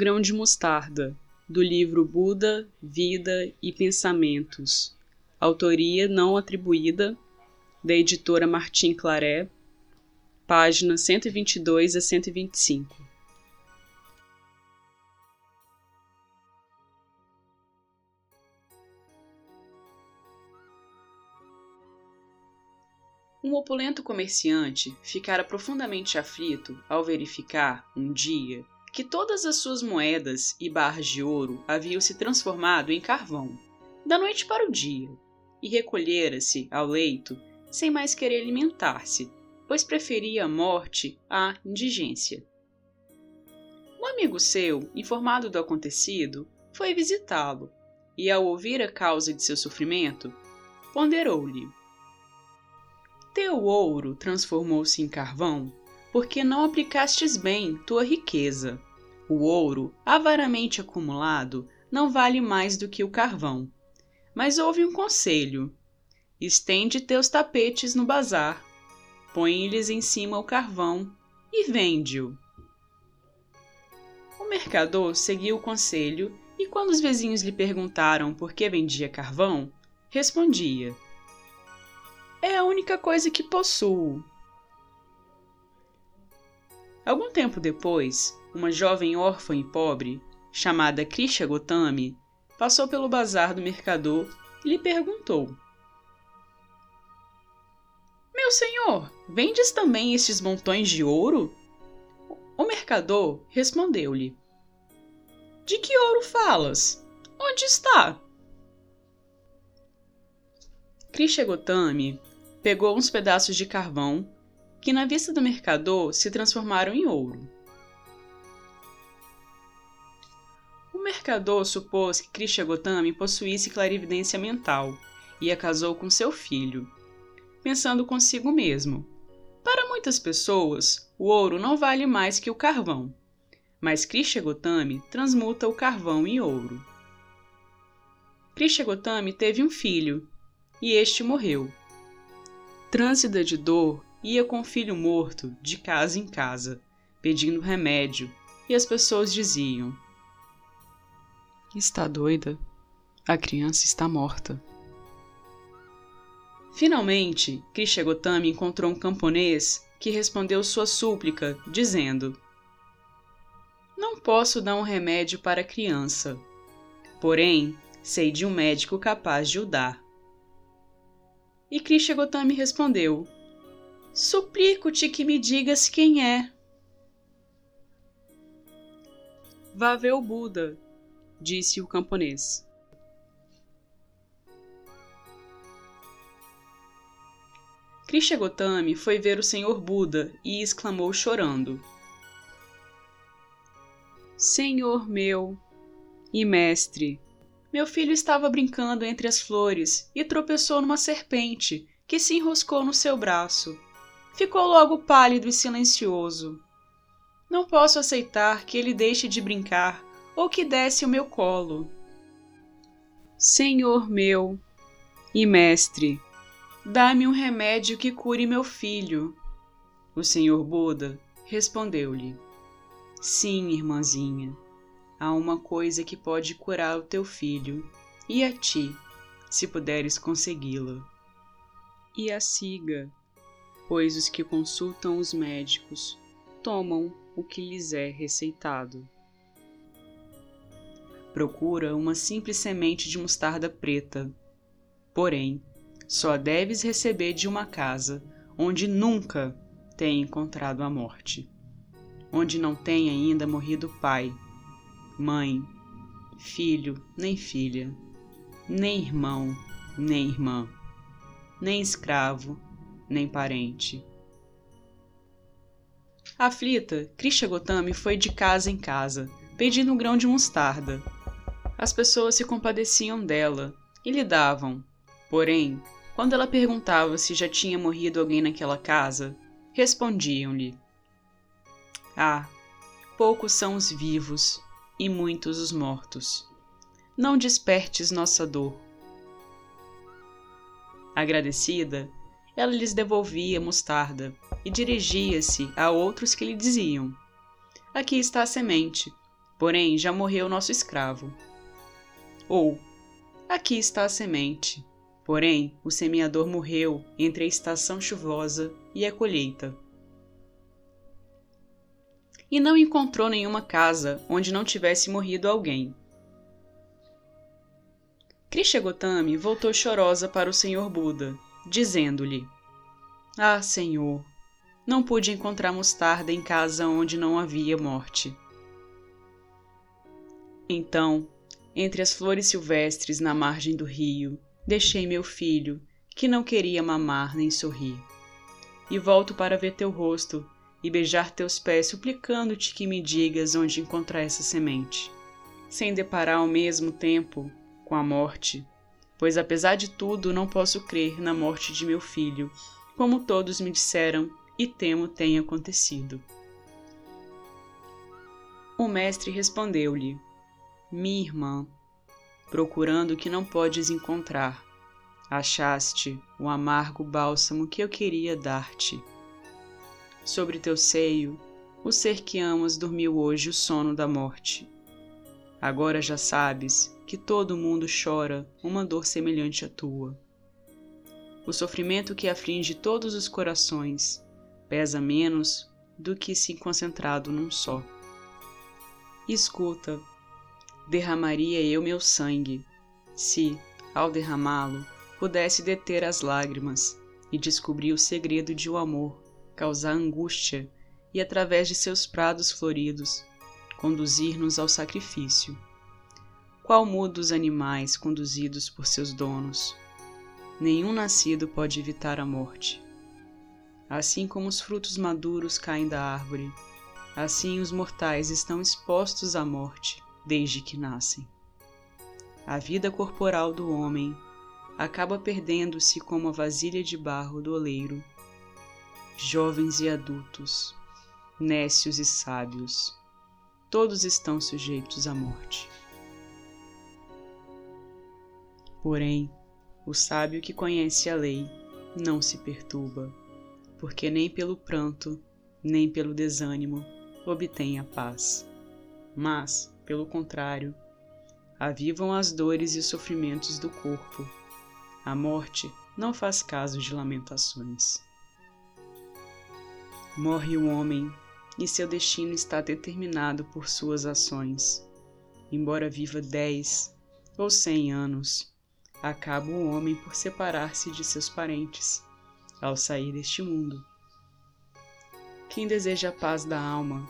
Grão de mostarda, do livro Buda, Vida e Pensamentos. Autoria não atribuída, da editora Martim Claré, páginas 122 a 125. Um opulento comerciante ficara profundamente aflito ao verificar, um dia, que todas as suas moedas e barras de ouro haviam se transformado em carvão, da noite para o dia, e recolhera-se ao leito sem mais querer alimentar-se, pois preferia a morte à indigência. Um amigo seu, informado do acontecido, foi visitá-lo e, ao ouvir a causa de seu sofrimento, ponderou-lhe: Teu ouro transformou-se em carvão porque não aplicastes bem tua riqueza. O ouro, avaramente acumulado, não vale mais do que o carvão. Mas houve um conselho: estende teus tapetes no bazar, põe-lhes em cima o carvão e vende-o. O mercador seguiu o conselho e, quando os vizinhos lhe perguntaram por que vendia carvão, respondia: É a única coisa que possuo. Algum tempo depois, uma jovem órfã e pobre, chamada Krisha Gotami, passou pelo bazar do mercador e lhe perguntou: Meu senhor, vendes também estes montões de ouro? O mercador respondeu-lhe: De que ouro falas? Onde está? Krisha Gotami pegou uns pedaços de carvão que na vista do mercador se transformaram em ouro. O mercador supôs que Krishna Gotami possuísse clarividência mental e a casou com seu filho, pensando consigo mesmo. Para muitas pessoas, o ouro não vale mais que o carvão, mas Krishna Gotami transmuta o carvão em ouro. Krishna Gotami teve um filho, e este morreu. Trânsida de dor ia com o filho morto de casa em casa, pedindo remédio, e as pessoas diziam: Está doida? A criança está morta. Finalmente, Krisha Gotami encontrou um camponês que respondeu sua súplica, dizendo: Não posso dar um remédio para a criança, porém sei de um médico capaz de o dar. E Krisha Gotami respondeu: Suplico-te que me digas quem é. Vá ver o Buda, disse o camponês. Krishna Gotami foi ver o Senhor Buda e exclamou chorando: Senhor meu e mestre, meu filho estava brincando entre as flores e tropeçou numa serpente que se enroscou no seu braço ficou logo pálido e silencioso. Não posso aceitar que ele deixe de brincar ou que desce o meu colo. Senhor meu e mestre, dá-me um remédio que cure meu filho. O senhor Buda respondeu-lhe: Sim, irmãzinha, há uma coisa que pode curar o teu filho e a ti, se puderes consegui-la. E a siga pois os que consultam os médicos tomam o que lhes é receitado. Procura uma simples semente de mostarda preta. Porém, só deves receber de uma casa onde nunca tenha encontrado a morte, onde não tenha ainda morrido pai, mãe, filho, nem filha, nem irmão, nem irmã, nem escravo, nem parente. Aflita, Krishna Gotami foi de casa em casa, pedindo um grão de mostarda. As pessoas se compadeciam dela e lhe davam. Porém, quando ela perguntava se já tinha morrido alguém naquela casa, respondiam-lhe: Ah, poucos são os vivos e muitos os mortos. Não despertes nossa dor. Agradecida, ela lhes devolvia mostarda e dirigia-se a outros que lhe diziam: Aqui está a semente. porém já morreu nosso escravo. Ou, aqui está a semente, porém o semeador morreu entre a estação chuvosa e a colheita. E não encontrou nenhuma casa onde não tivesse morrido alguém. Krishna Gotami voltou chorosa para o Senhor Buda, dizendo-lhe: Ah, Senhor, não pude encontrar mostarda em casa onde não havia morte. Então, entre as flores silvestres na margem do rio, deixei meu filho, que não queria mamar nem sorrir. E volto para ver teu rosto e beijar teus pés, suplicando-te que me digas onde encontrar essa semente, sem deparar ao mesmo tempo com a morte, pois apesar de tudo não posso crer na morte de meu filho, como todos me disseram e temo tenha acontecido. O mestre respondeu-lhe: minha irmã, procurando o que não podes encontrar, achaste o amargo bálsamo que eu queria dar-te. Sobre teu seio, o ser que amas dormiu hoje o sono da morte. Agora já sabes que todo mundo chora uma dor semelhante à tua. O sofrimento que aflige todos os corações pesa menos do que se concentrado num só. Escuta, derramaria eu meu sangue, se, ao derramá-lo, pudesse deter as lágrimas e descobrir o segredo de o um amor, causar angústia e, através de seus prados floridos, conduzir-nos ao sacrifício. Qual mudos animais conduzidos por seus donos? Nenhum nascido pode evitar a morte. Assim como os frutos maduros caem da árvore, assim os mortais estão expostos à morte desde que nascem. A vida corporal do homem acaba perdendo-se como a vasilha de barro do oleiro. Jovens e adultos, nécios e sábios, todos estão sujeitos à morte. Porém, o sábio que conhece a lei não se perturba, porque nem pelo pranto, nem pelo desânimo obtém a paz. Mas, pelo contrário, avivam as dores e sofrimentos do corpo. A morte não faz caso de lamentações. Morre o homem e seu destino está determinado por suas ações. Embora viva dez ou cem anos, acaba o homem por separar-se de seus parentes ao sair deste mundo. Quem deseja a paz da alma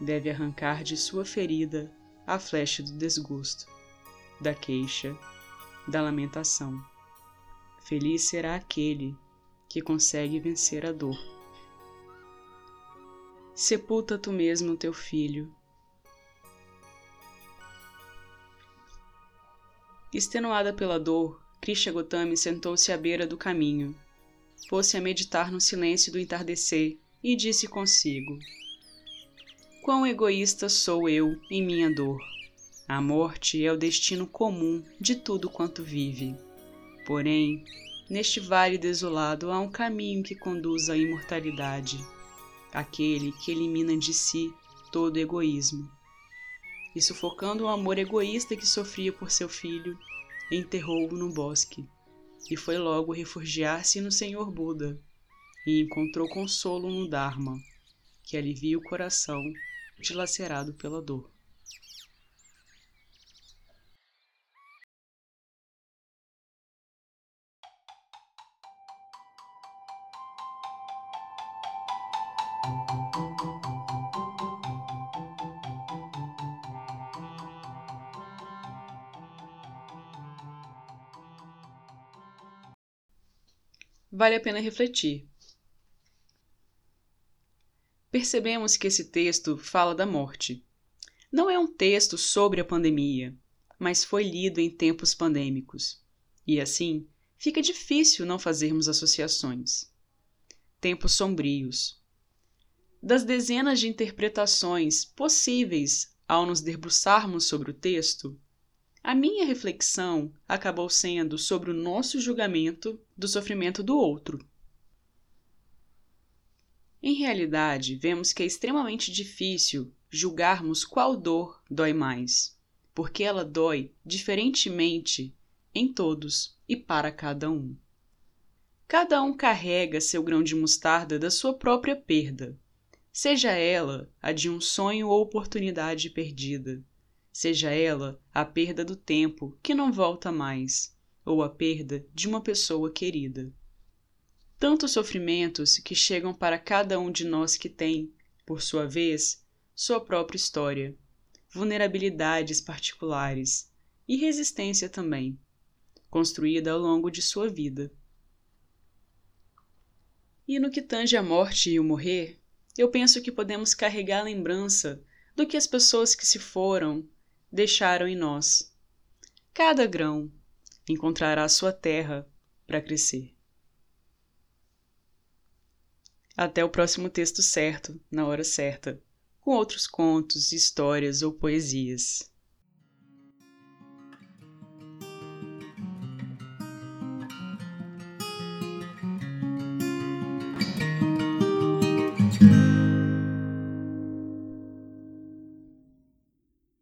deve arrancar de sua ferida a flecha do desgosto, da queixa, da lamentação. Feliz será aquele que consegue vencer a dor. Sepulta tu mesmo teu filho. Extenuada pela dor, Krishna Gotami sentou-se à beira do caminho. Pôs-se a meditar no silêncio do entardecer e disse consigo: Quão egoísta sou eu em minha dor. A morte é o destino comum de tudo quanto vive. Porém, neste vale desolado há um caminho que conduz à imortalidade, aquele que elimina de si todo egoísmo. E sufocando o amor egoísta que sofria por seu filho, enterrou-o no bosque, e foi logo refugiar-se no Senhor Buda, e encontrou consolo no Dharma, que alivia o coração dilacerado pela dor. Vale a pena refletir percebemos que esse texto fala da morte. Não é um texto sobre a pandemia, mas foi lido em tempos pandêmicos. E assim, fica difícil não fazermos associações. Tempos sombrios. Das dezenas de interpretações possíveis ao nos debruçarmos sobre o texto, a minha reflexão acabou sendo sobre o nosso julgamento do sofrimento do outro. Em realidade, vemos que é extremamente difícil julgarmos qual dor dói mais, porque ela dói diferentemente em todos e para cada um. Cada um carrega seu grão de mostarda da sua própria perda, seja ela a de um sonho ou oportunidade perdida, seja ela a perda do tempo que não volta mais, ou a perda de uma pessoa querida. Tantos sofrimentos que chegam para cada um de nós que tem, por sua vez, sua própria história, vulnerabilidades particulares e resistência também, construída ao longo de sua vida. E no que tange a morte e o morrer, eu penso que podemos carregar a lembrança do que as pessoas que se foram deixaram em nós. Cada grão encontrará sua terra para crescer. Até o próximo texto certo, na hora certa, com outros contos, histórias ou poesias.